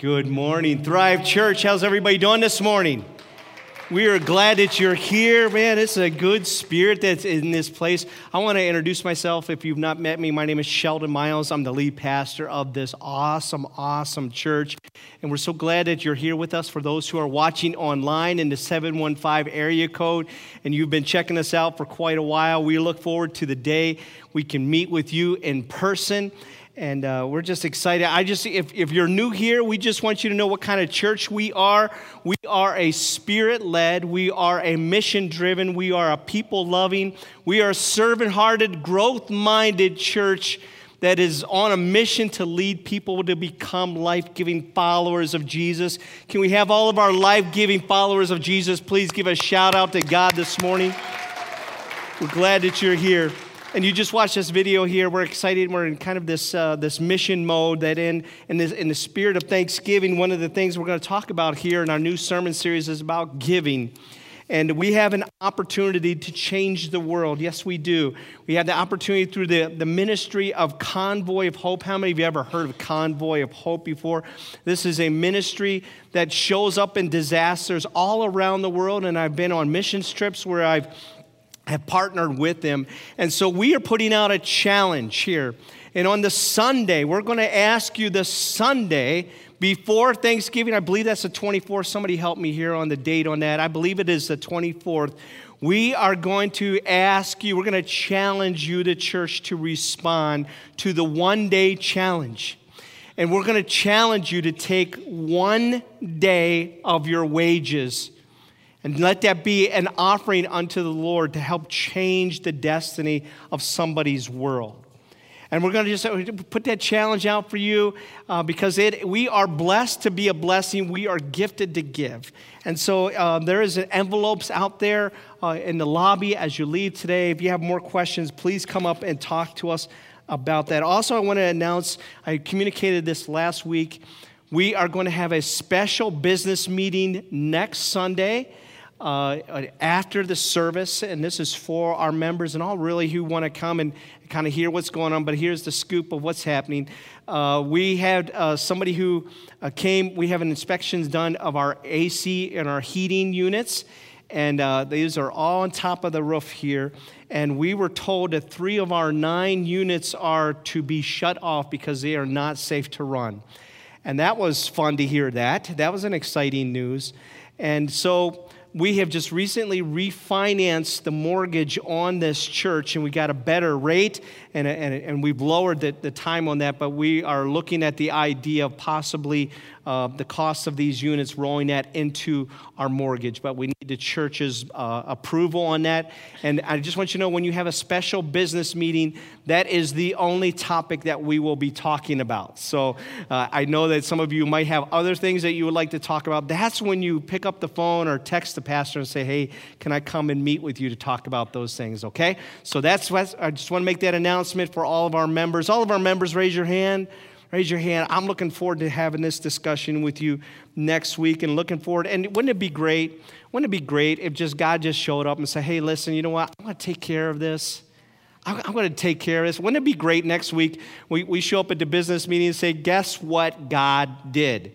Good morning, Thrive Church. How's everybody doing this morning? We are glad that you're here, man. It's a good spirit that's in this place. I want to introduce myself. If you've not met me, my name is Sheldon Miles. I'm the lead pastor of this awesome, awesome church. And we're so glad that you're here with us. For those who are watching online in the 715 area code and you've been checking us out for quite a while, we look forward to the day we can meet with you in person and uh, we're just excited. I just, if, if you're new here, we just want you to know what kind of church we are. We are a spirit led, we are a mission driven, we are a people loving, we are a servant hearted, growth minded church that is on a mission to lead people to become life giving followers of Jesus. Can we have all of our life giving followers of Jesus please give a shout out to God this morning? We're glad that you're here and you just watched this video here. We're excited. We're in kind of this, uh, this mission mode that in, in, this, in the spirit of Thanksgiving, one of the things we're going to talk about here in our new sermon series is about giving. And we have an opportunity to change the world. Yes, we do. We have the opportunity through the, the ministry of Convoy of Hope. How many of you ever heard of Convoy of Hope before? This is a ministry that shows up in disasters all around the world. And I've been on missions trips where I've have partnered with them. And so we are putting out a challenge here. And on the Sunday, we're going to ask you the Sunday before Thanksgiving. I believe that's the 24th. Somebody help me here on the date on that. I believe it is the 24th. We are going to ask you, we're going to challenge you, the church, to respond to the one day challenge. And we're going to challenge you to take one day of your wages and let that be an offering unto the Lord to help change the destiny of somebody's world. And we're going to just put that challenge out for you uh, because it, we are blessed to be a blessing. We are gifted to give. And so uh, there is envelopes out there uh, in the lobby as you leave today. If you have more questions, please come up and talk to us about that. Also, I want to announce I communicated this last week. We are going to have a special business meeting next Sunday uh, after the service, and this is for our members and all really who want to come and kind of hear what's going on. But here's the scoop of what's happening. Uh, we had uh, somebody who uh, came, we have an inspections done of our AC and our heating units, and uh, these are all on top of the roof here. And we were told that three of our nine units are to be shut off because they are not safe to run. And that was fun to hear that. That was an exciting news. And so, we have just recently refinanced the mortgage on this church and we got a better rate and, and, and we've lowered the, the time on that but we are looking at the idea of possibly uh, the cost of these units, rolling that into our mortgage. But we need the church's uh, approval on that. And I just want you to know when you have a special business meeting, that is the only topic that we will be talking about. So uh, I know that some of you might have other things that you would like to talk about. That's when you pick up the phone or text the pastor and say, hey, can I come and meet with you to talk about those things, okay? So that's what I just want to make that announcement for all of our members. All of our members, raise your hand. Raise your hand. I'm looking forward to having this discussion with you next week and looking forward. And wouldn't it be great? Wouldn't it be great if just God just showed up and said, hey, listen, you know what? I'm going to take care of this. I'm, going to take care of this. Wouldn't it be great next week we, we show up at the business meeting and say, guess what God did?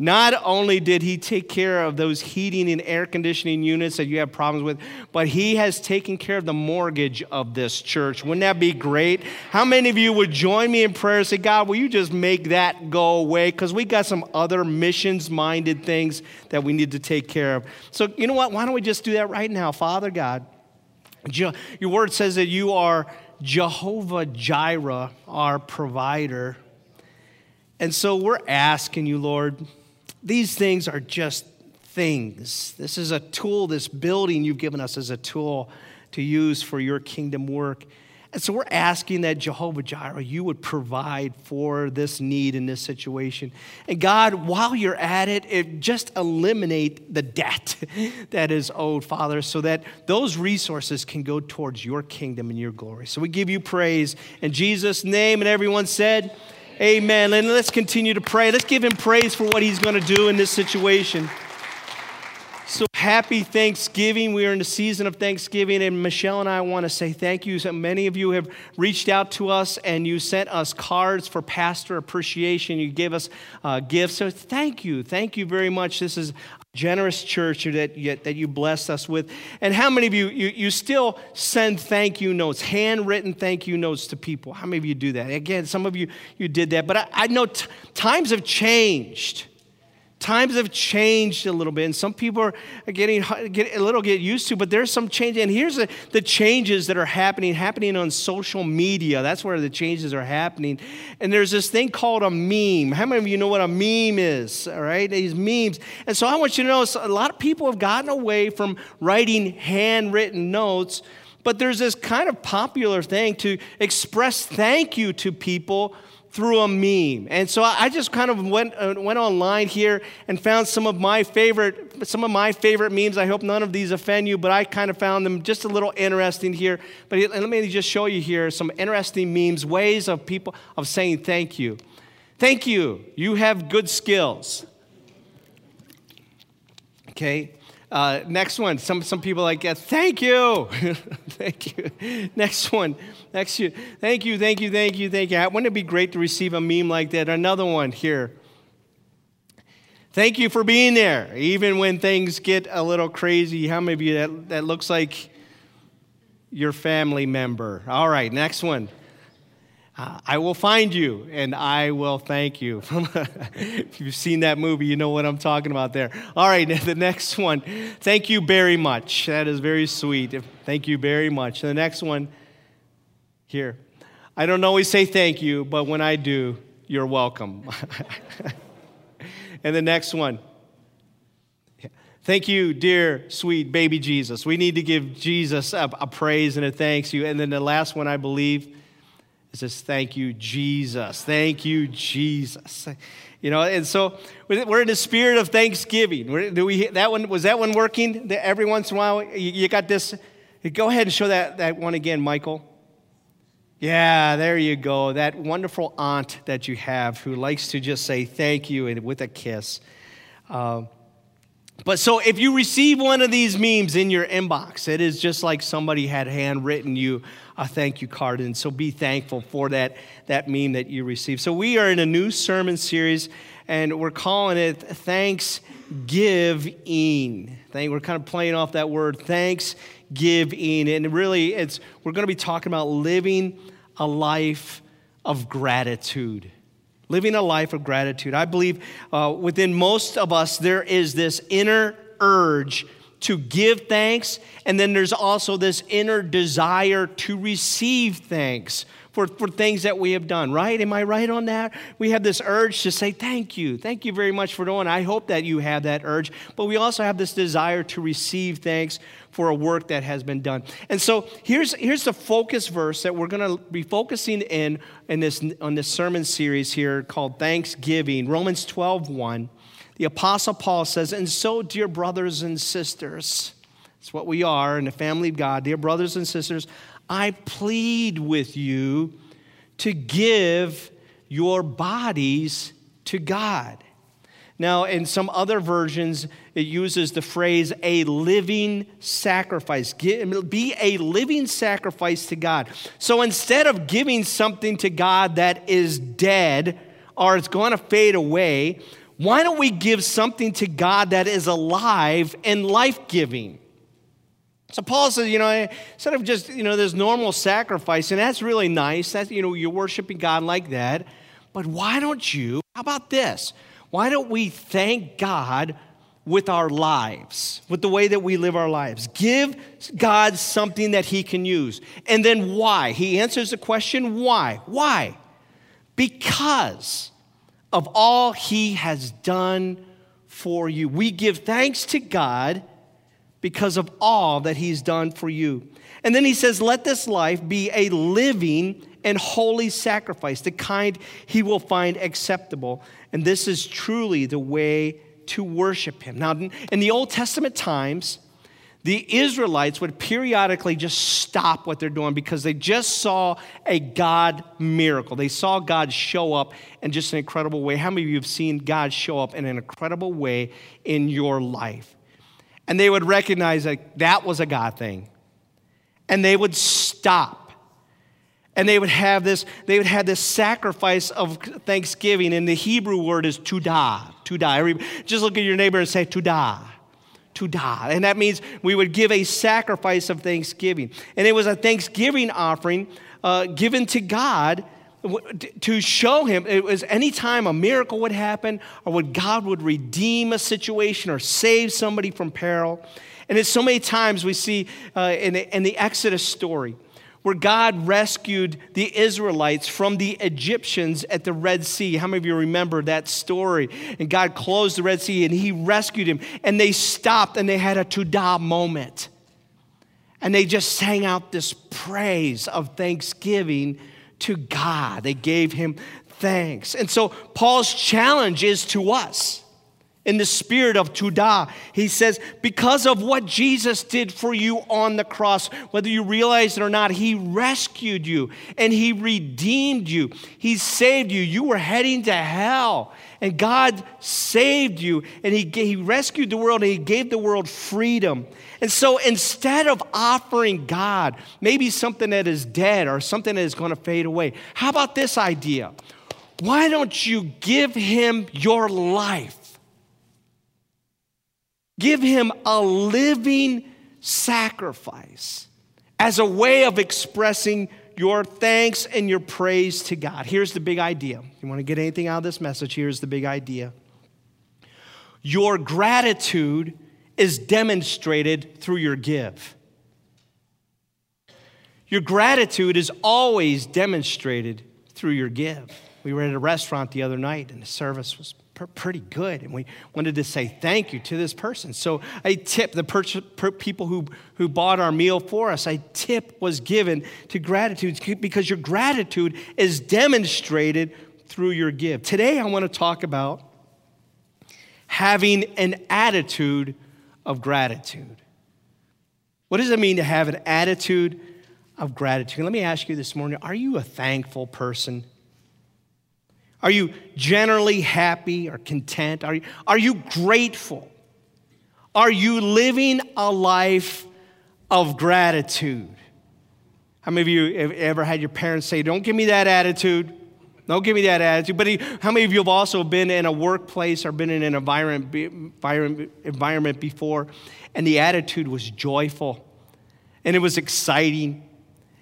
Not only did he take care of those heating and air conditioning units that you have problems with, but he has taken care of the mortgage of this church. Wouldn't that be great? How many of you would join me in prayer and say, God, will you just make that go away? Because we got some other missions minded things that we need to take care of. So, you know what? Why don't we just do that right now? Father God, your word says that you are Jehovah Jireh, our provider. And so we're asking you, Lord, these things are just things. This is a tool, this building you've given us is a tool to use for your kingdom work. And so we're asking that Jehovah Jireh, you would provide for this need in this situation. And God, while you're at it, it just eliminate the debt that is owed, Father, so that those resources can go towards your kingdom and your glory. So we give you praise in Jesus' name. And everyone said, Amen. And let's continue to pray. Let's give him praise for what he's going to do in this situation. So, Happy Thanksgiving. We are in the season of Thanksgiving, and Michelle and I want to say thank you. So many of you have reached out to us and you sent us cards for pastor appreciation. You gave us uh, gifts. So thank you. Thank you very much. This is generous church that, that you blessed us with. And how many of you, you, you still send thank you notes, handwritten thank you notes to people? How many of you do that? Again, some of you, you did that, but I, I know t- times have changed. Times have changed a little bit, and some people are getting get, a little get used to. But there's some change, and here's the, the changes that are happening happening on social media. That's where the changes are happening. And there's this thing called a meme. How many of you know what a meme is? All right, these memes. And so I want you to know a lot of people have gotten away from writing handwritten notes, but there's this kind of popular thing to express thank you to people through a meme. And so I just kind of went, uh, went online here and found some of my favorite some of my favorite memes. I hope none of these offend you, but I kind of found them just a little interesting here. But let me just show you here some interesting memes, ways of people of saying thank you. Thank you. You have good skills. Okay. Uh, next one. Some, some people like, that. thank you. thank you. Next one. Next you. Thank you, thank you, thank you, thank you. Wouldn't it be great to receive a meme like that? Another one here. Thank you for being there, even when things get a little crazy. How many of you that, that looks like your family member? All right, next one. Uh, I will find you and I will thank you. if you've seen that movie, you know what I'm talking about there. All right, the next one. Thank you very much. That is very sweet. Thank you very much. The next one here. I don't always say thank you, but when I do, you're welcome. and the next one. Thank you, dear, sweet baby Jesus. We need to give Jesus a, a praise and a thanks you. And then the last one, I believe it says, Thank you, Jesus. Thank you, Jesus. You know, and so we're in the spirit of thanksgiving. Do we, that one, was that one working? Every once in a while, you got this. Go ahead and show that, that one again, Michael. Yeah, there you go. That wonderful aunt that you have who likes to just say thank you and with a kiss. Uh, but so if you receive one of these memes in your inbox, it is just like somebody had handwritten you a thank you card. And so be thankful for that, that meme that you received. So we are in a new sermon series, and we're calling it Thanks Thanksgiving. We're kind of playing off that word, thanks Thanksgiving. And really, it's, we're going to be talking about living a life of gratitude living a life of gratitude. I believe uh, within most of us, there is this inner urge to give thanks, and then there's also this inner desire to receive thanks for, for things that we have done, right? Am I right on that? We have this urge to say, Thank you. Thank you very much for doing. I hope that you have that urge. But we also have this desire to receive thanks for a work that has been done. And so here's, here's the focus verse that we're going to be focusing in, in this, on this sermon series here called Thanksgiving, Romans 12 1 the Apostle Paul says, And so, dear brothers and sisters, it's what we are in the family of God, dear brothers and sisters, I plead with you to give your bodies to God. Now, in some other versions, it uses the phrase a living sacrifice. Be a living sacrifice to God. So instead of giving something to God that is dead or it's going to fade away, why don't we give something to God that is alive and life giving? So Paul says, you know, instead of just, you know, this normal sacrifice, and that's really nice, that, you know, you're worshiping God like that, but why don't you, how about this? Why don't we thank God with our lives, with the way that we live our lives? Give God something that He can use. And then why? He answers the question, why? Why? Because of all he has done for you. We give thanks to God because of all that he's done for you. And then he says, Let this life be a living and holy sacrifice, the kind he will find acceptable. And this is truly the way to worship him. Now, in the Old Testament times, the Israelites would periodically just stop what they're doing because they just saw a God miracle. They saw God show up in just an incredible way. How many of you have seen God show up in an incredible way in your life? and they would recognize that that was a God thing. And they would stop. And they would have this, they would have this sacrifice of thanksgiving. And the Hebrew word is todah, todah. Just look at your neighbor and say todah, todah. And that means we would give a sacrifice of thanksgiving. And it was a thanksgiving offering uh, given to God to show him it was anytime a miracle would happen or when God would redeem a situation or save somebody from peril. And it's so many times we see uh, in, the, in the Exodus story where God rescued the Israelites from the Egyptians at the Red Sea. How many of you remember that story? And God closed the Red Sea and he rescued him. And they stopped and they had a Todah moment. And they just sang out this praise of thanksgiving to God. They gave him thanks. And so Paul's challenge is to us in the spirit of Todah. He says, because of what Jesus did for you on the cross, whether you realize it or not, he rescued you and he redeemed you. He saved you. You were heading to hell. And God saved you and he, he rescued the world and he gave the world freedom. And so instead of offering God maybe something that is dead or something that is going to fade away, how about this idea? Why don't you give him your life? Give him a living sacrifice as a way of expressing your thanks and your praise to God. Here's the big idea. If You want to get anything out of this message? Here's the big idea. Your gratitude is demonstrated through your give. Your gratitude is always demonstrated through your give. We were at a restaurant the other night and the service was pretty good. And we wanted to say thank you to this person. So a tip, the per- per- people who, who bought our meal for us, a tip was given to gratitude because your gratitude is demonstrated through your give. Today, I want to talk about having an attitude of gratitude. What does it mean to have an attitude of gratitude? Let me ask you this morning are you a thankful person? Are you generally happy or content? Are you, are you grateful? Are you living a life of gratitude? How many of you have ever had your parents say, Don't give me that attitude? Don't give me that attitude. But how many of you have also been in a workplace or been in an environment, environment before and the attitude was joyful and it was exciting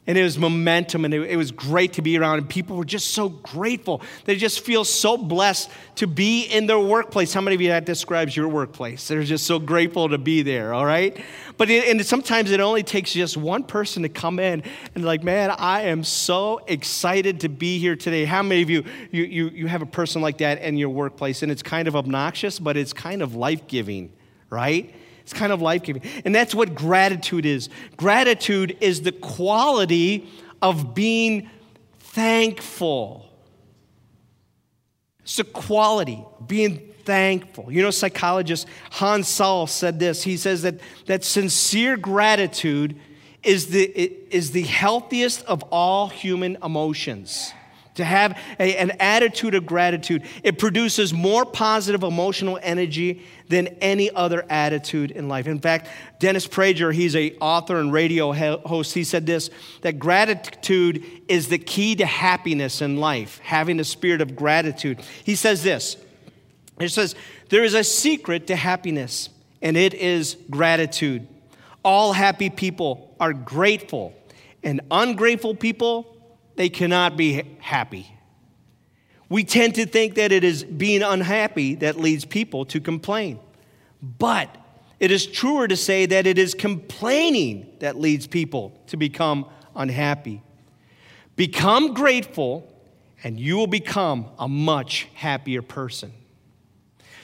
and it was momentum and it, was great to be around. And people were just so grateful. They just feel so blessed to be in their workplace. How many of you that describes your workplace? They're just so grateful to be there all right? But it, and sometimes it only takes just one person to come in and like man i am so excited to be here today. How many of you you, you, you have a person like that in your workplace? And it's kind of obnoxious but it's kind of life-giving right it's kind of life giving. And that's what gratitude is. Gratitude is the quality of being thankful. It's the quality, being thankful. You know, psychologist Hans Selye said this. He says that, that sincere gratitude is the, is the healthiest of all human emotions to have a, an attitude of gratitude. It produces more positive emotional energy than any other attitude in life. In fact, Dennis Prager, he's a author and radio host, he said this, that gratitude is the key to happiness in life, having a spirit of gratitude. He says this, he says, there is a secret to happiness, and it is gratitude. All happy people are grateful, and ungrateful people they cannot be happy. We tend to think that it is being unhappy that leads people to complain. But it is truer to say that it is complaining that leads people to become unhappy. Become grateful, and you will become a much happier person.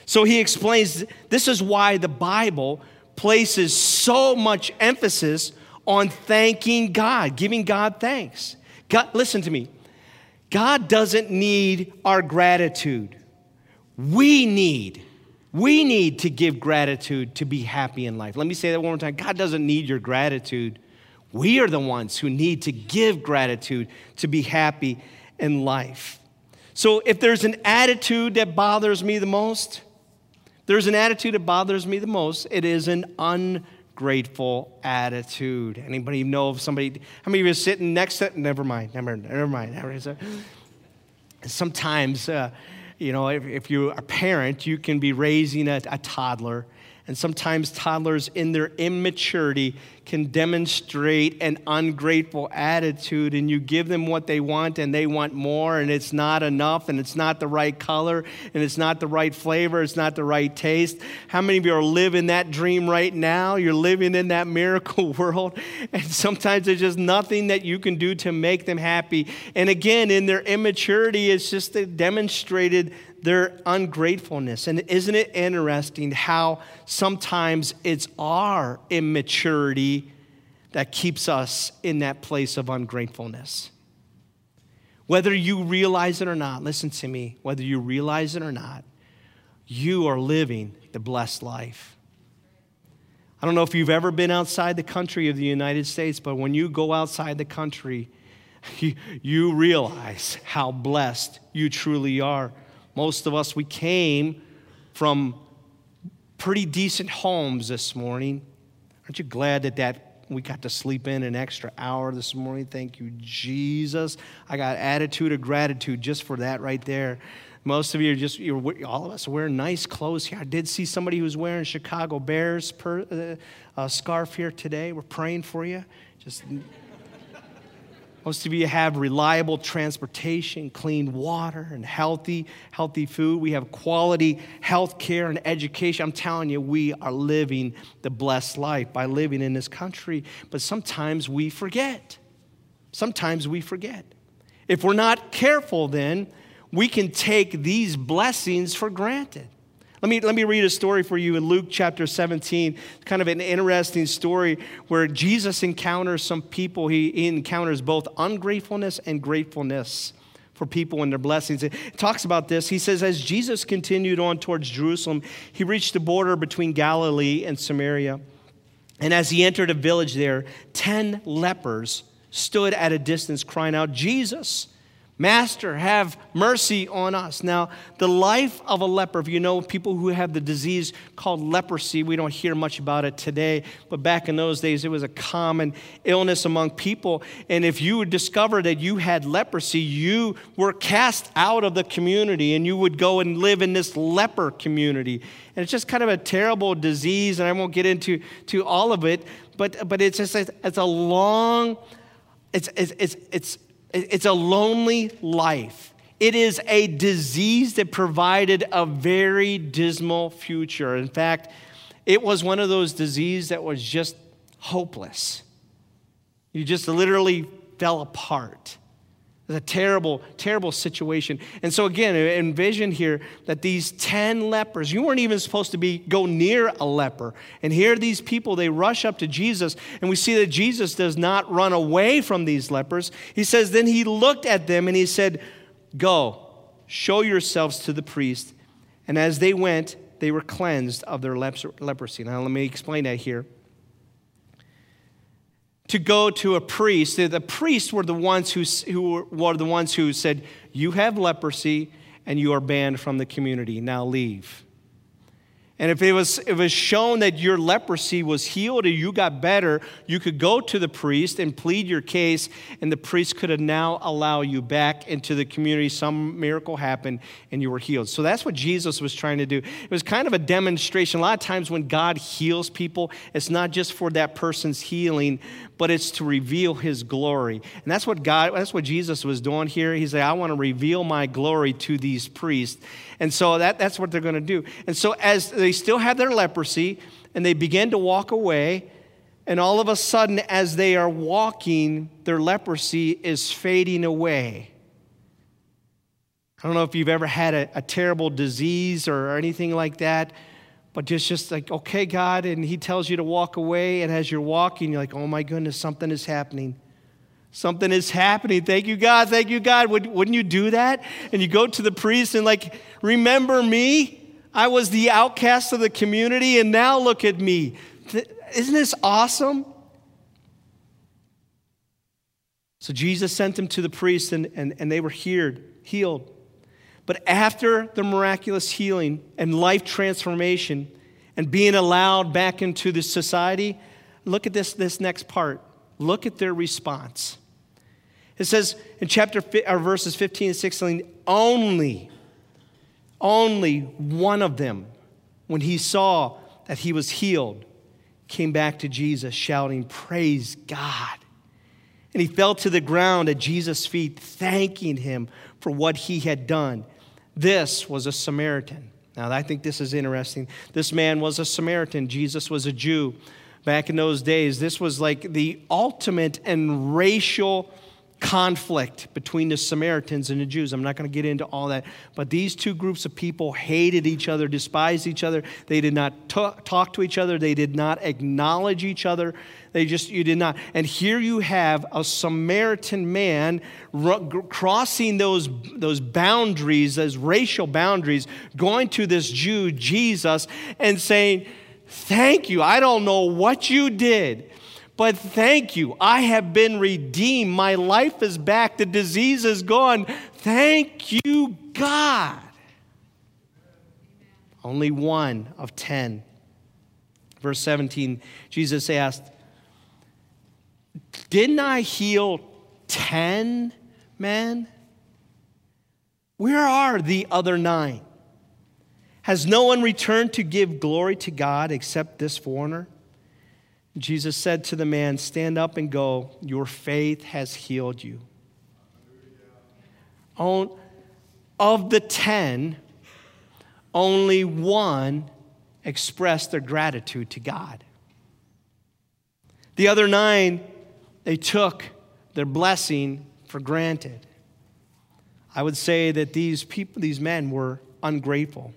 So he explains this is why the Bible places so much emphasis on thanking God, giving God thanks. God, listen to me. God doesn't need our gratitude. We need, we need to give gratitude to be happy in life. Let me say that one more time. God doesn't need your gratitude. We are the ones who need to give gratitude to be happy in life. So if there's an attitude that bothers me the most, There's an attitude that bothers me the most. It is an ungrateful attitude. Anybody know of somebody? How many of you are sitting next to? Never mind. Never. Never mind. Never mind. Sometimes, uh, you know, if, if, you're a parent, you can be raising a, a toddler, and sometimes toddlers, in their immaturity, can demonstrate an ungrateful attitude, and you give them what they want, and they want more, and it's not enough, and it's not the right color, and it's not the right flavor, it's not the right taste. How many of you are living that dream right now? You're living in that miracle world, and sometimes there's just nothing that you can do to make them happy. And again, in their immaturity, it's just demonstrated their ungratefulness. And isn't it interesting how sometimes it's our immaturity that keeps us in that place of ungratefulness? Whether you realize it or not, listen to me, whether you realize it or not, you are living the blessed life. I don't know if you've ever been outside the country of the United States, but when you go outside the country, you, realize how blessed you truly are. Most of us, we came from pretty decent homes this morning. Aren't you glad that, that we got to sleep in an extra hour this morning? Thank you, Jesus. I got attitude of gratitude just for that right there. Most of you are just, you're, all of us wearing nice clothes here. I did see somebody who was wearing Chicago Bears per, uh, uh, scarf here today. We're praying for you. Just most of you have reliable transportation, clean water, and healthy, healthy food. We have quality health care and education. I'm telling you, we are living the blessed life by living in this country. But sometimes we forget. Sometimes we forget. If we're not careful, then we can take these blessings for granted. Let me, let me read a story for you in Luke chapter 17. It's kind of an interesting story where Jesus encounters some people. He, he encounters both ungratefulness and gratefulness for people and their blessings. It talks about this. He says, As Jesus continued on towards Jerusalem, he reached the border between Galilee and Samaria. And as he entered a village there, 10 lepers stood at a distance crying out, Jesus, Master, have mercy on us. Now, the life of a leper, if you know people who have the disease called leprosy, we don't hear much about it today, but back in those days, it was a common illness among people. And if you would discover that you had leprosy, you were cast out of the community and you would go and live in this leper community. And it's just kind of a terrible disease, and I won't get into to all of it, but, but it's just it's a long, it's, it's, it's, it's it's a lonely life. It is a disease that provided a very dismal future. In fact, it was one of those diseases that was just hopeless. You just literally fell apart. A terrible, terrible situation. And so again, envision here that these 10 lepers, you weren't even supposed to be go near a leper. And here these people, they rush up to Jesus, and we see that Jesus does not run away from these lepers. He says, Then he looked at them and he said, Go, show yourselves to the priest. And as they went, they were cleansed of their leprosy. Now let me explain that here to go to a priest. The priests were the ones who, who were the ones who said, You have leprosy and you are banned from the community. Now leave. And if it was, if it was shown that your leprosy was healed or you got better, you could go to the priest and plead your case, and the priest could now allow you back into the community. Some miracle happened and you were healed. So that's what Jesus was trying to do. It was kind of a demonstration. A lot of times when God heals people, it's not just for that person's healing, but it's to reveal his glory. And that's what God, that's what Jesus was doing here. He said, I want to reveal my glory to these priests. And so that, that's what they're going to do. And so as they still have their leprosy and they begin to walk away, and all of a sudden, as they are walking, their leprosy is fading away. I don't know if you've ever had a, a terrible disease or anything like that, but just, just like, okay, God, and He tells you to walk away, and as you're walking, you're like, oh my goodness, something is happening. Something is happening. Thank you, God. Thank you, God. Would, wouldn't you do that? And you go to the priest and, like, remember me? I was the outcast of the community, and now look at me. Isn't this awesome? So Jesus sent them to the priest, and, and, and they were healed, healed. But after the miraculous healing and life transformation and being allowed back into the society, look at this, this next part. Look at their response. It says in chapter or uh, verses 15 and 16, only, only one of them, when he saw that he was healed, came back to Jesus shouting, Praise God. And he fell to the ground at Jesus' feet, thanking him for what he had done. This was a Samaritan. Now, I think this is interesting. This man was a Samaritan, Jesus was a Jew. Back in those days, this was like the ultimate and racial conflict between the Samaritans and the Jews. I'm not going to get into all that, but these two groups of people hated each other, despised each other. They did not talk to each other, they did not acknowledge each other. They just, you did not. And here you have a Samaritan man crossing those, those boundaries, those racial boundaries, going to this Jew, Jesus, and saying, Thank you. I don't know what you did. But thank you. I have been redeemed. My life is back. The disease is gone. Thank you, God. Only one of 10. Verse 17, Jesus asked, Didn't I heal 10 men? Where are the other nine? Has no one returned to give glory to God except this foreigner? Jesus said to the man, Stand up and go. Your faith has healed you. On, Of the ten, only one expressed their gratitude to God. The other nine, they took their blessing for granted. I would say that these people, these men were ungrateful.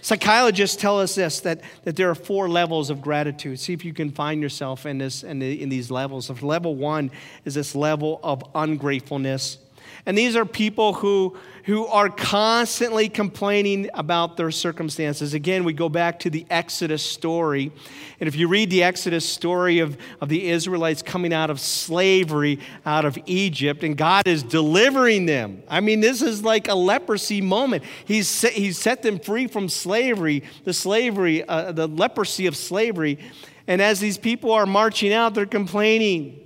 Psychologists tell us this that, that there are four levels of gratitude. See if you can find yourself in, this, in, the, in these levels. Of level one is this level of ungratefulness. And these are people who, who are constantly complaining about their circumstances. Again, we go back to the Exodus story. And if you read the Exodus story of, of the Israelites coming out of slavery out of Egypt, and God is delivering them. I mean, this is like a leprosy moment. He's set, he's set them free from slavery, the slavery, uh, the leprosy of slavery. And as these people are marching out, they're complaining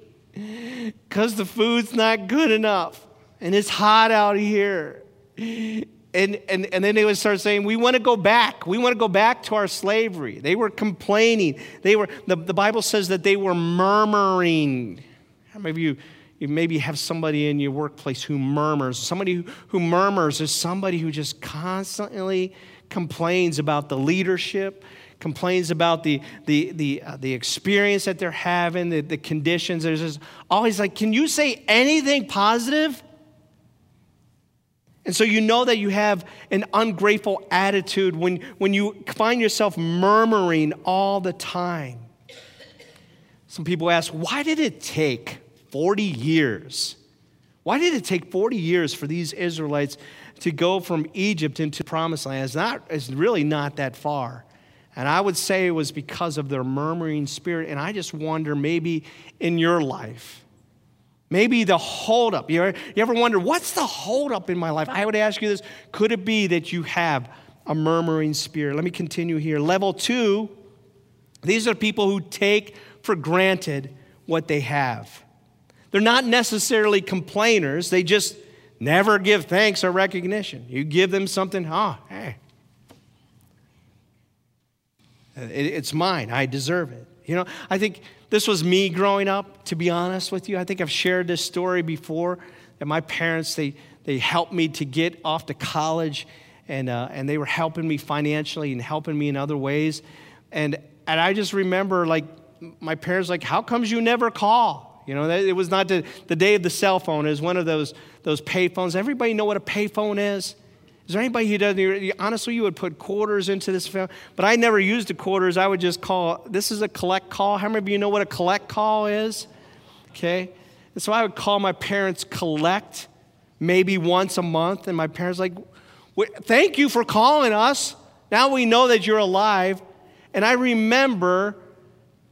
because the food's not good enough and it's hot out here. And, and, and then they would start saying, We want to go back. We want to go back to our slavery. They were complaining. They were, the, the Bible says that they were murmuring. How many of you, you maybe have somebody in your workplace who murmurs? Somebody who, who murmurs is somebody who just constantly complains about the leadership, complains about the, the, the, uh, the experience that they're having, the, the conditions. There's just always like, Can you say anything positive? And so you know that you have an ungrateful attitude when, when you find yourself murmuring all the time. Some people ask, why did it take 40 years? Why did it take 40 years for these Israelites to go from Egypt into promised land? It's, not, it's really not that far. And I would say it was because of their murmuring spirit. And I just wonder maybe in your life, Maybe the holdup. You ever, you ever wonder, what's the holdup in my life? I would ask you this could it be that you have a murmuring spirit? Let me continue here. Level two, these are people who take for granted what they have. They're not necessarily complainers, they just never give thanks or recognition. You give them something, oh, hey, it's mine, I deserve it. You know, I think this was me growing up, to be honest with you. I think I've shared this story before that my parents, they, they helped me to get off to college and, uh, and they were helping me financially and helping me in other ways. And, and I just remember, like, my parents, like, how comes you never call? You know, it was not the, the day of the cell phone. It was one of those, those pay phones. Everybody know what a pay phone is? Is there anybody who doesn't? Honestly, you would put quarters into this film, but I never used the quarters. I would just call. This is a collect call. How many of you know what a collect call is? Okay, and so I would call my parents collect, maybe once a month, and my parents like, "Thank you for calling us. Now we know that you're alive." And I remember,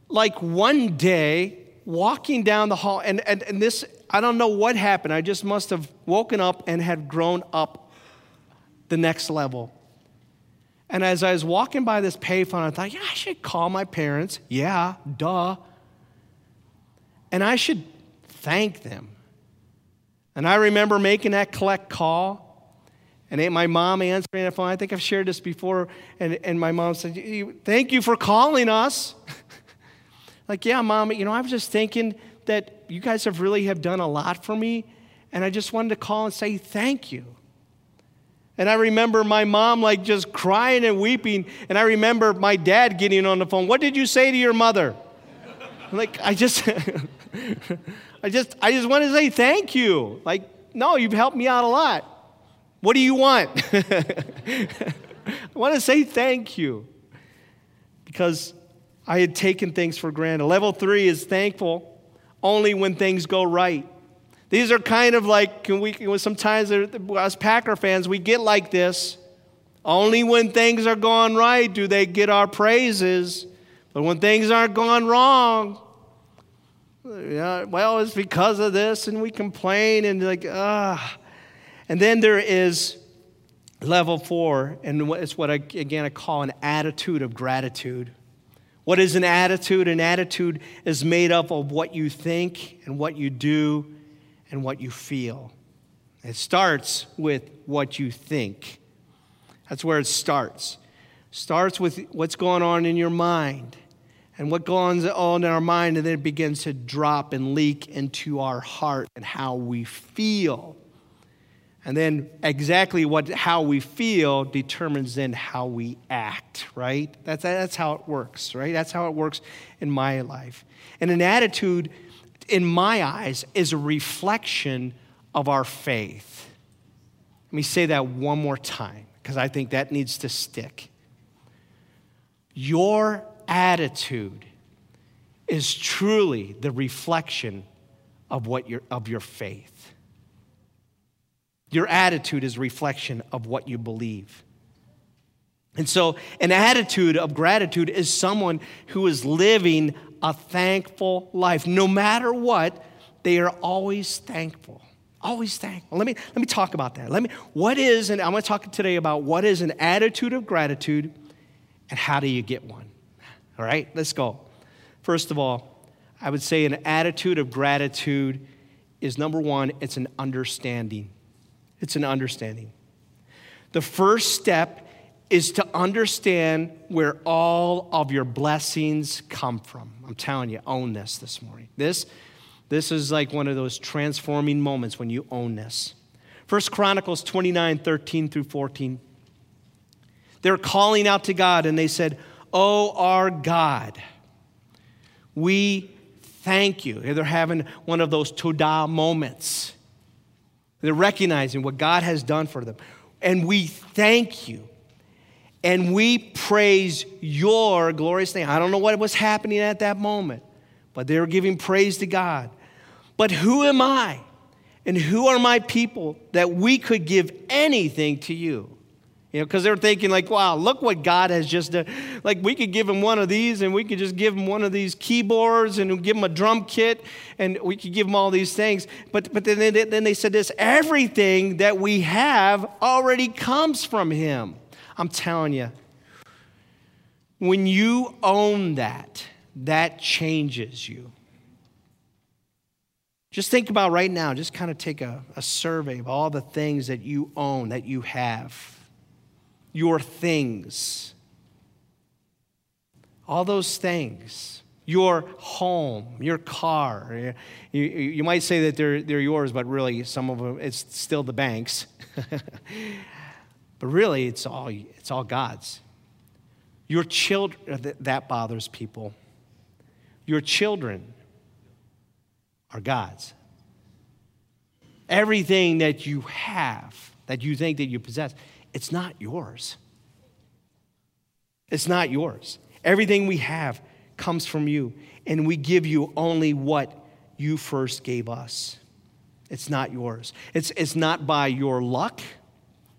like one day, walking down the hall, and, and, and this, I don't know what happened. I just must have woken up and had grown up the next level. And as I was walking by this payphone, I thought, yeah, I should call my parents. Yeah, duh. And I should thank them. And I remember making that collect call. And my mom answering the phone. I think I've shared this before. And, and my mom said, Thank you for calling us. like, yeah, mom, you know, I was just thinking that you guys have really have done a lot for me. And I just wanted to call and say thank you. And I remember my mom like just crying and weeping. And I remember my dad getting on the phone. What did you say to your mother? like, I just, I just, I just want to say thank you. Like, no, you've helped me out a lot. What do you want? I want to say thank you because I had taken things for granted. Level three is thankful only when things go right. These are kind of like, can we, sometimes as Packer fans, we get like this. Only when things are going right do they get our praises. But when things aren't going wrong, yeah, well, it's because of this, and we complain and like, ah. And then there is level four, and it's what I, again I call an attitude of gratitude. What is an attitude? An attitude is made up of what you think and what you do and what you feel. It starts with what you think. That's where it starts. Starts with what's going on in your mind and what goes on in our mind, and then it begins to drop and leak into our heart and how we feel. And then exactly what how we feel determines then how we act, right? That's, that's how it works, right? That's how it works in my life. And an attitude, in my eyes, is a reflection of our faith. Let me say that one more time because I think that needs to stick. Your attitude is truly the reflection of, what your, of your faith. Your attitude is reflection of what you believe. And so, an attitude of gratitude is someone who is living a thankful life. No matter what, they are always thankful. Always thankful. Let me, let me talk about that. Let me, what is, and I'm going to talk today about what is an attitude of gratitude and how do you get one. All right, let's go. First of all, I would say an attitude of gratitude is number one, it's an understanding. It's an understanding. The first step is to understand where all of your blessings come from. I'm telling you, own this this morning. This, this is like one of those transforming moments when you own this. First Chronicles 29, 13 through 14. They're calling out to God and they said, Oh, our God, we thank you. They're having one of those todah moments. They're recognizing what God has done for them. And we thank you. And we praise your glorious name. I don't know what was happening at that moment, but they were giving praise to God. But who am I? And who are my people that we could give anything to you? You know, because they're thinking, like, wow, look what God has just done. Like, we could give him one of these, and we could just give him one of these keyboards, and give him a drum kit, and we could give him all these things. But, but then, they, then they said this everything that we have already comes from him. I'm telling you, when you own that, that changes you. Just think about right now, just kind of take a, a survey of all the things that you own, that you have your things. All those things. Your home, your car. You, you might say that they're, they're yours, but really, some of them, it's still the bank's. but really, it's all, it's all God's. Your children, that bothers people. Your children are God's. Everything that you have, that you think that you possess, it's not yours. It's not yours. Everything we have comes from you, and we give you only what you first gave us. It's not yours. It's, it's not by your luck,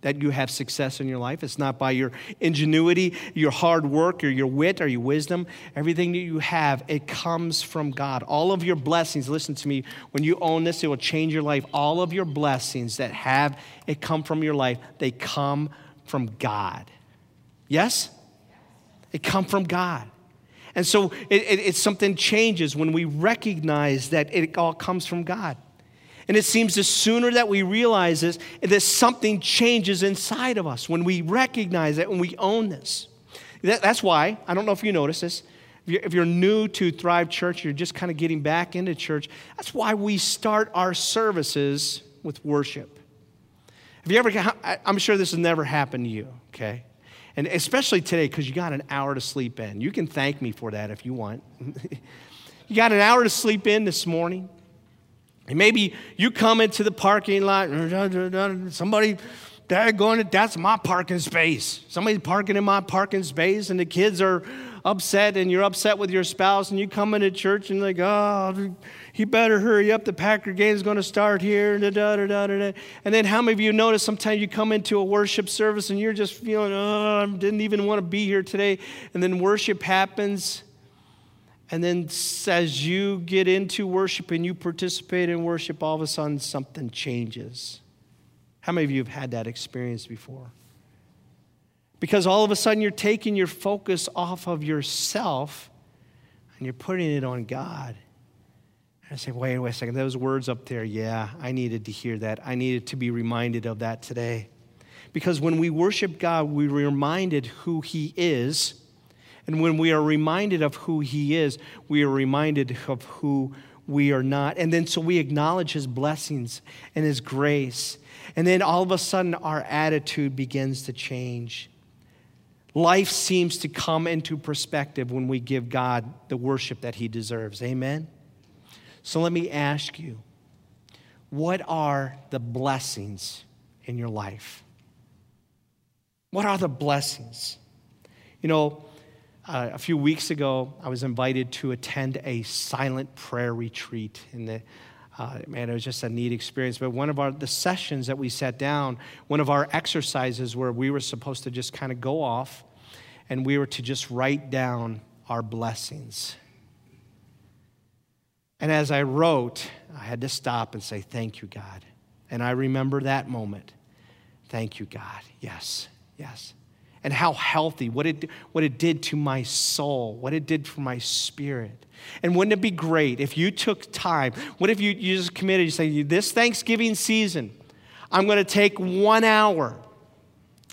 that you have success in your life. It's not by your ingenuity, your hard work, or your wit, or your wisdom. Everything that you have, it comes from God. All of your blessings, listen to me, when you own this, it will change your life. All of your blessings that have it come from your life, they come from God. Yes? They come from God. And so it, it, it's something changes when we recognize that it all comes from God. And it seems the sooner that we realize this, that something changes inside of us when we recognize it, when we own this. That, that's why, I don't know if you notice this, if you're, if you're new to Thrive Church, you're just kind of getting back into church, that's why we start our services with worship. Have you ever, I'm sure this has never happened to you, okay? And especially today, because you got an hour to sleep in. You can thank me for that if you want. you got an hour to sleep in this morning. And maybe you come into the parking lot, uh, uh, uh, somebody, they're going, that's my parking space. Somebody's parking in my parking space, and the kids are upset, and you're upset with your spouse, and you come into church and like, oh, he better hurry up. The Packer game is going to start here. Da, da, da, da, And then how many of you notice sometimes you come into a worship service and you're just feeling, oh, I didn't even want to be here today. And then worship happens. And then as you get into worship and you participate in worship, all of a sudden something changes. How many of you have had that experience before? Because all of a sudden you're taking your focus off of yourself and you're putting it on God. I say, wait, wait a second, those words up there, yeah, I needed to hear that. I needed to be reminded of that today. Because when we worship God, we're reminded who He is. And when we are reminded of who He is, we are reminded of who we are not. And then so we acknowledge His blessings and His grace. And then all of a sudden, our attitude begins to change. Life seems to come into perspective when we give God the worship that He deserves. Amen? So let me ask you what are the blessings in your life? What are the blessings? You know, uh, a few weeks ago, I was invited to attend a silent prayer retreat. In the, uh, man, it was just a neat experience. But one of our the sessions that we sat down, one of our exercises where we were supposed to just kind of go off, and we were to just write down our blessings. And as I wrote, I had to stop and say, Thank you, God. And I remember that moment. Thank you, God. Yes, yes. And how healthy, what it, what it did to my soul, what it did for my spirit. And wouldn't it be great if you took time? What if you, you just committed, you say, This Thanksgiving season, I'm going to take one hour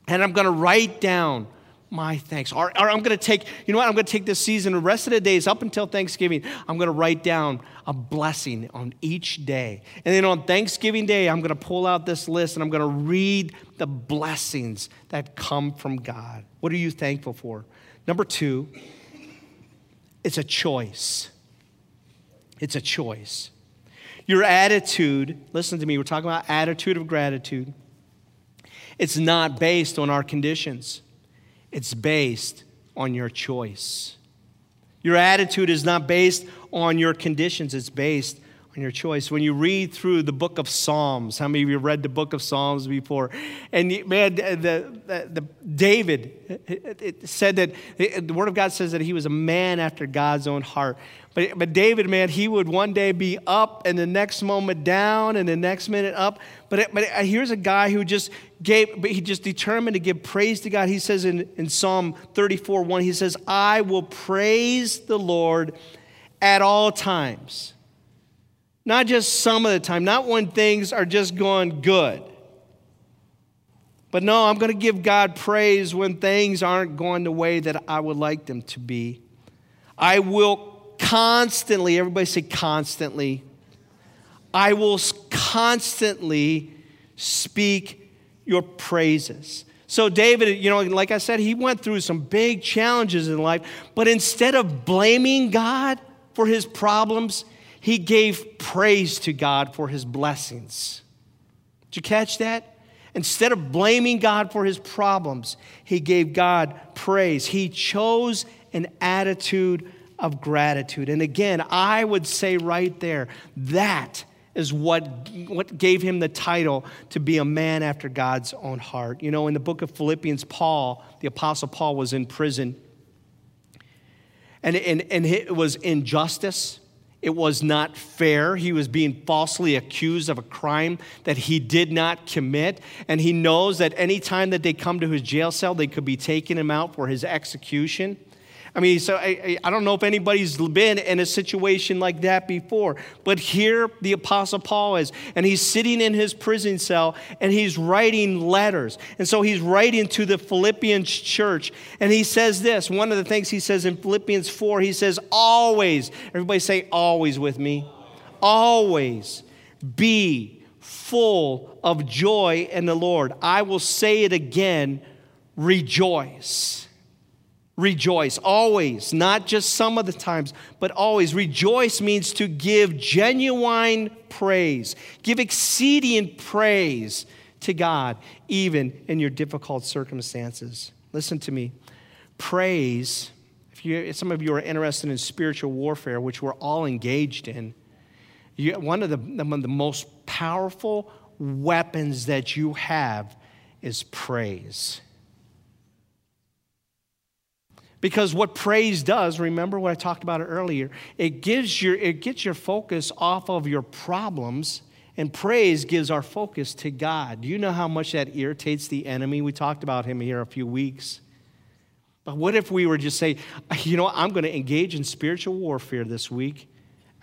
and I'm going to write down my thanks. Or, or I'm going to take, you know what? I'm going to take this season, the rest of the days up until Thanksgiving, I'm going to write down a blessing on each day. And then on Thanksgiving Day, I'm going to pull out this list and I'm going to read the blessings that come from God. What are you thankful for? Number two, it's a choice. It's a choice. Your attitude, listen to me, we're talking about attitude of gratitude. It's not based on our conditions. It's based on your choice. Your attitude is not based on your conditions, it's based on your choice. When you read through the book of Psalms, how many of you read the book of Psalms before? And man, the, the, the David it, said that the Word of God says that he was a man after God's own heart. But, but David, man, he would one day be up and the next moment down and the next minute up. But, but here's a guy who just gave, but he just determined to give praise to God. He says in, in Psalm 34 1, he says, I will praise the Lord at all times. Not just some of the time, not when things are just going good. But no, I'm going to give God praise when things aren't going the way that I would like them to be. I will constantly, everybody say constantly, I will constantly speak your praises. So, David, you know, like I said, he went through some big challenges in life, but instead of blaming God for his problems, he gave praise to God for his blessings. Did you catch that? Instead of blaming God for his problems, he gave God praise. He chose an attitude of gratitude. And again, I would say right there, that is what, what gave him the title to be a man after God's own heart. You know, in the book of Philippians, Paul, the Apostle Paul, was in prison. And, and, and it was injustice. It was not fair. He was being falsely accused of a crime that he did not commit. And he knows that any time that they come to his jail cell, they could be taking him out for his execution. I mean, so I, I don't know if anybody's been in a situation like that before, but here the Apostle Paul is, and he's sitting in his prison cell and he's writing letters. And so he's writing to the Philippians church, and he says this one of the things he says in Philippians 4, he says, Always, everybody say always with me, always be full of joy in the Lord. I will say it again rejoice. Rejoice, always, not just some of the times, but always. Rejoice means to give genuine praise, give exceeding praise to God, even in your difficult circumstances. Listen to me. Praise, if you, some of you are interested in spiritual warfare, which we're all engaged in, you, one, of the, one of the most powerful weapons that you have is praise. Because what praise does, remember what I talked about earlier, it gives your it gets your focus off of your problems and praise gives our focus to God. Do you know how much that irritates the enemy? We talked about him here a few weeks. But what if we were just say, you know, I'm going to engage in spiritual warfare this week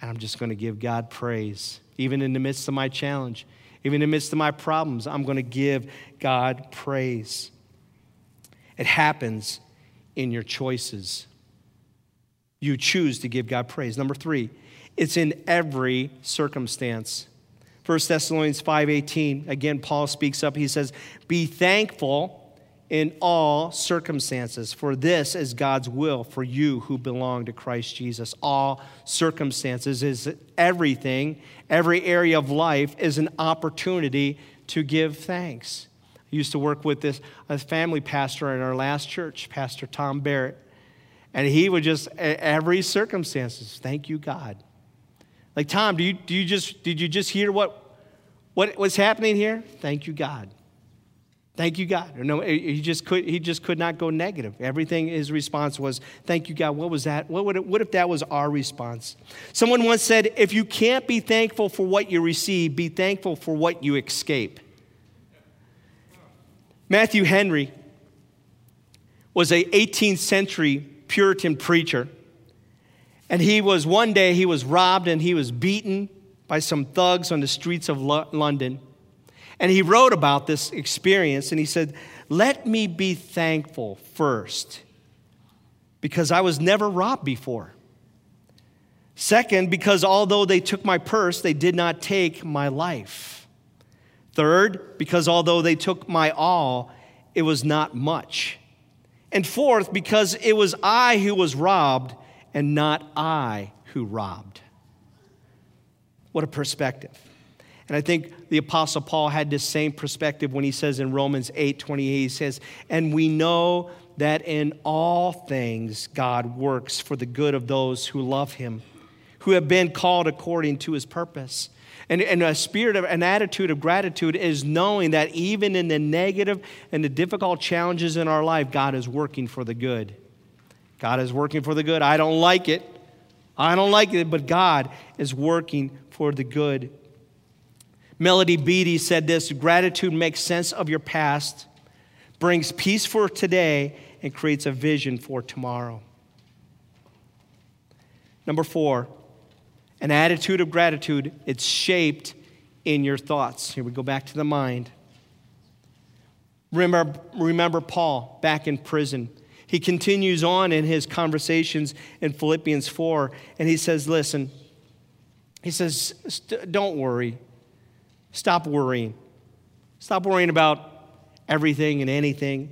and I'm just going to give God praise even in the midst of my challenge, even in the midst of my problems, I'm going to give God praise. It happens in your choices. You choose to give God praise. Number three, it's in every circumstance. 1 Thessalonians 5:18, again, Paul speaks up. He says, Be thankful in all circumstances, for this is God's will for you who belong to Christ Jesus. All circumstances is everything, every area of life is an opportunity to give thanks used to work with this a family pastor in our last church, Pastor Tom Barrett. And he would just, every circumstances, thank you, God. Like, Tom, do you, do you just, did you just hear what, what was happening here? Thank you, God. Thank you, God. No, he just could, he just could not go negative. Everything, his response was, thank you, God. What was that? What, would it, what if that was our response? Someone once said, if you can't be thankful for what you receive, be thankful for what you escape. Matthew Henry was a 18th century Puritan preacher. And he was one day he was robbed and he was beaten by some thugs on the streets of London. And he wrote about this experience and he said, "Let me be thankful first because I was never robbed before. Second, because although they took my purse, they did not take my life. Third, because although they took my all, it was not much. And fourth, because it was I who was robbed and not I who robbed. What a perspective. And I think the Apostle Paul had this same perspective when he says in Romans 8 28, he says, And we know that in all things God works for the good of those who love him, who have been called according to his purpose. And, and a spirit of an attitude of gratitude is knowing that even in the negative and the difficult challenges in our life, God is working for the good. God is working for the good. I don't like it. I don't like it, but God is working for the good. Melody Beattie said this gratitude makes sense of your past, brings peace for today, and creates a vision for tomorrow. Number four, an attitude of gratitude, it's shaped in your thoughts. Here we go back to the mind. Remember, remember Paul back in prison. He continues on in his conversations in Philippians 4, and he says, Listen, he says, Don't worry. Stop worrying. Stop worrying about everything and anything.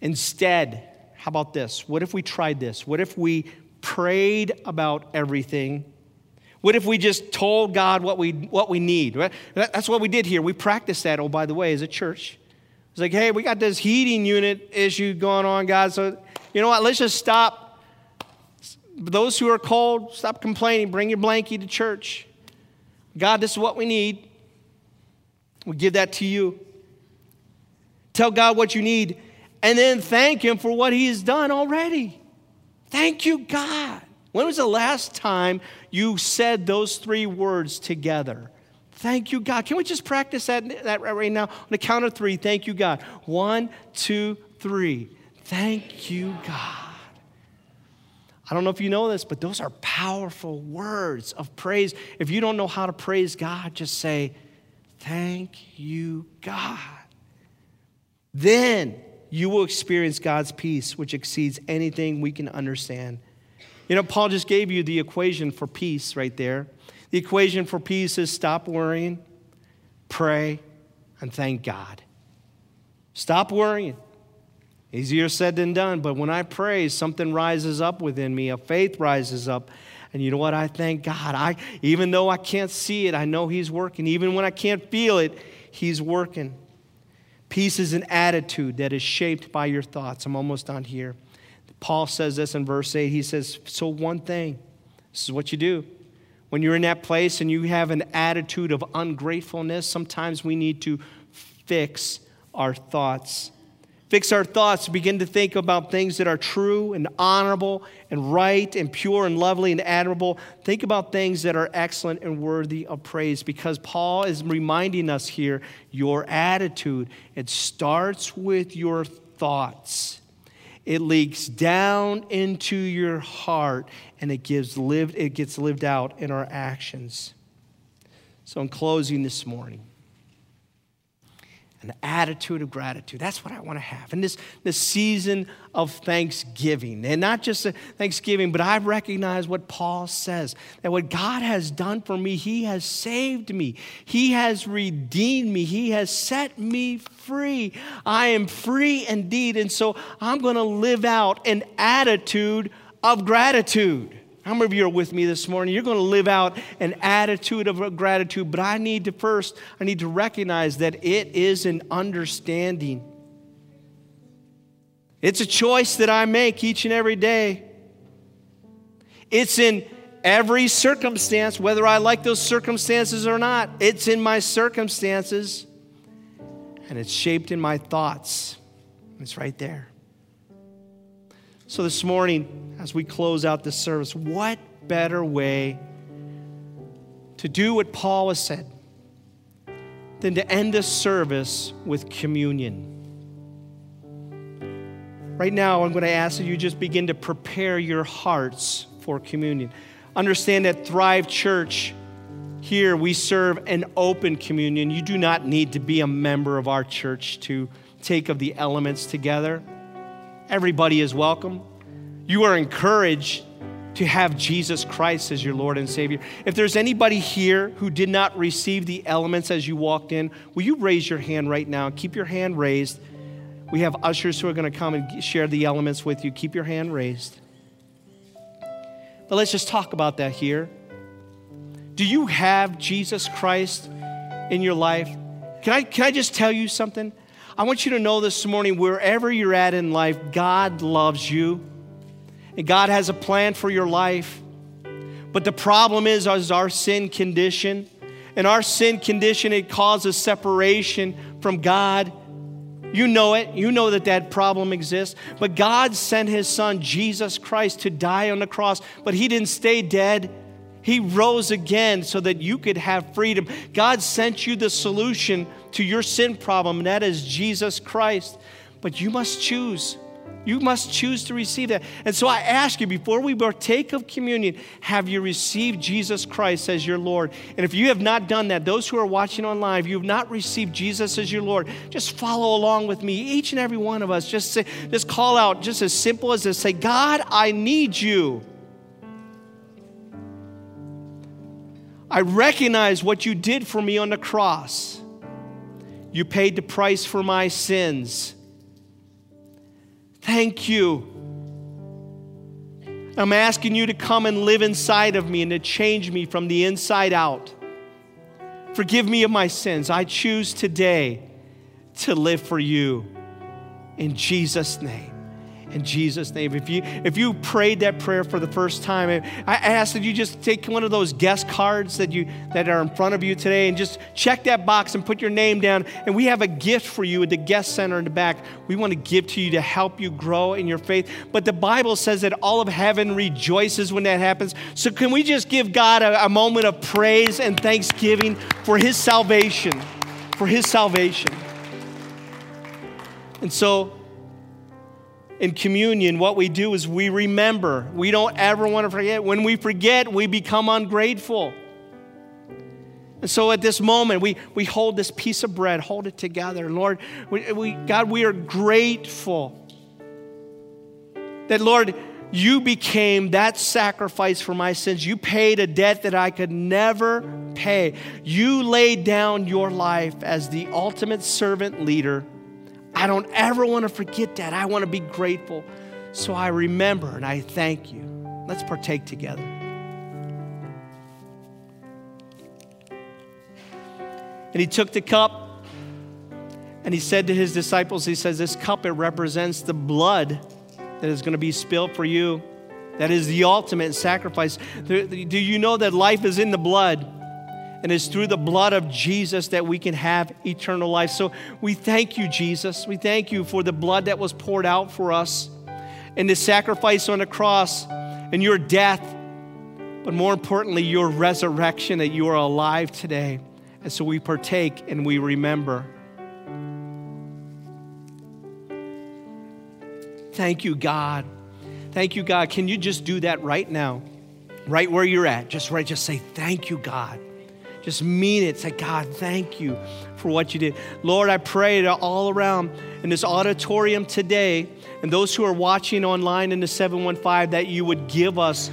Instead, how about this? What if we tried this? What if we prayed about everything what if we just told God what we, what we need? That's what we did here. We practiced that, oh, by the way, as a church. It's like, hey, we got this heating unit issue going on, God. So, you know what? Let's just stop. Those who are cold, stop complaining. Bring your blankie to church. God, this is what we need. We give that to you. Tell God what you need, and then thank Him for what He's done already. Thank you, God. When was the last time you said those three words together? Thank you, God. Can we just practice that, that right now? On the count of three, thank you, God. One, two, three. Thank you, God. I don't know if you know this, but those are powerful words of praise. If you don't know how to praise God, just say, Thank you, God. Then you will experience God's peace, which exceeds anything we can understand. You know, Paul just gave you the equation for peace right there. The equation for peace is stop worrying, pray, and thank God. Stop worrying. Easier said than done, but when I pray, something rises up within me, a faith rises up. And you know what? I thank God. I even though I can't see it, I know he's working. Even when I can't feel it, he's working. Peace is an attitude that is shaped by your thoughts. I'm almost on here. Paul says this in verse 8. He says, So, one thing, this is what you do. When you're in that place and you have an attitude of ungratefulness, sometimes we need to fix our thoughts fix our thoughts, begin to think about things that are true and honorable and right and pure and lovely and admirable. Think about things that are excellent and worthy of praise because Paul is reminding us here your attitude. It starts with your thoughts. It leaks down into your heart and it gives lived it gets lived out in our actions. So in closing this morning, an attitude of gratitude. That's what I want to have in this, this season of Thanksgiving. And not just Thanksgiving, but I recognize what Paul says that what God has done for me, He has saved me, He has redeemed me, He has set me free. I am free indeed. And so I'm going to live out an attitude of gratitude. How many of you are with me this morning? You're going to live out an attitude of gratitude, but I need to first, I need to recognize that it is an understanding. It's a choice that I make each and every day. It's in every circumstance, whether I like those circumstances or not. It's in my circumstances, and it's shaped in my thoughts. It's right there. So, this morning, as we close out this service, what better way to do what Paul has said than to end this service with communion? Right now, I'm going to ask that you just begin to prepare your hearts for communion. Understand that Thrive Church, here we serve an open communion. You do not need to be a member of our church to take of the elements together. Everybody is welcome. You are encouraged to have Jesus Christ as your Lord and Savior. If there's anybody here who did not receive the elements as you walked in, will you raise your hand right now? Keep your hand raised. We have ushers who are going to come and share the elements with you. Keep your hand raised. But let's just talk about that here. Do you have Jesus Christ in your life? Can I, can I just tell you something? I want you to know this morning, wherever you're at in life, God loves you. And God has a plan for your life. But the problem is, is our sin condition. And our sin condition, it causes separation from God. You know it. You know that that problem exists. But God sent his son, Jesus Christ, to die on the cross. But he didn't stay dead. He rose again so that you could have freedom. God sent you the solution to your sin problem, and that is Jesus Christ. But you must choose. You must choose to receive that. And so I ask you, before we partake of communion, have you received Jesus Christ as your Lord? And if you have not done that, those who are watching online, if you have not received Jesus as your Lord, just follow along with me. Each and every one of us, just say, just call out, just as simple as this say, God, I need you. I recognize what you did for me on the cross. You paid the price for my sins. Thank you. I'm asking you to come and live inside of me and to change me from the inside out. Forgive me of my sins. I choose today to live for you. In Jesus' name. In Jesus' name. If you if you prayed that prayer for the first time, I ask that you just take one of those guest cards that you that are in front of you today and just check that box and put your name down. And we have a gift for you at the guest center in the back. We want to give to you to help you grow in your faith. But the Bible says that all of heaven rejoices when that happens. So can we just give God a, a moment of praise and thanksgiving for his salvation? For his salvation. And so in communion, what we do is we remember. We don't ever want to forget. When we forget, we become ungrateful. And so at this moment, we, we hold this piece of bread, hold it together. Lord, we, we, God, we are grateful that, Lord, you became that sacrifice for my sins. You paid a debt that I could never pay. You laid down your life as the ultimate servant leader I don't ever want to forget that. I want to be grateful. So I remember and I thank you. Let's partake together. And he took the cup and he said to his disciples, He says, This cup, it represents the blood that is going to be spilled for you. That is the ultimate sacrifice. Do you know that life is in the blood? And it's through the blood of Jesus that we can have eternal life. So we thank you, Jesus. We thank you for the blood that was poured out for us and the sacrifice on the cross and your death, but more importantly, your resurrection that you are alive today. And so we partake and we remember. Thank you, God. Thank you, God. Can you just do that right now? Right where you're at. Just right, just say, Thank you, God. Just mean it. Say, God, thank you for what you did. Lord, I pray that all around in this auditorium today and those who are watching online in the 715 that you would give us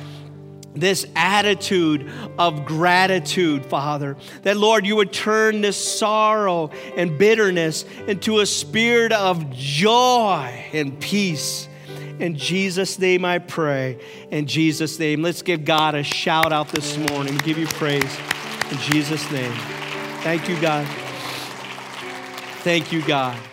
this attitude of gratitude, Father. That, Lord, you would turn this sorrow and bitterness into a spirit of joy and peace. In Jesus' name I pray. In Jesus' name, let's give God a shout out this morning. Give you praise. In Jesus' name. Thank you, God. Thank you, God.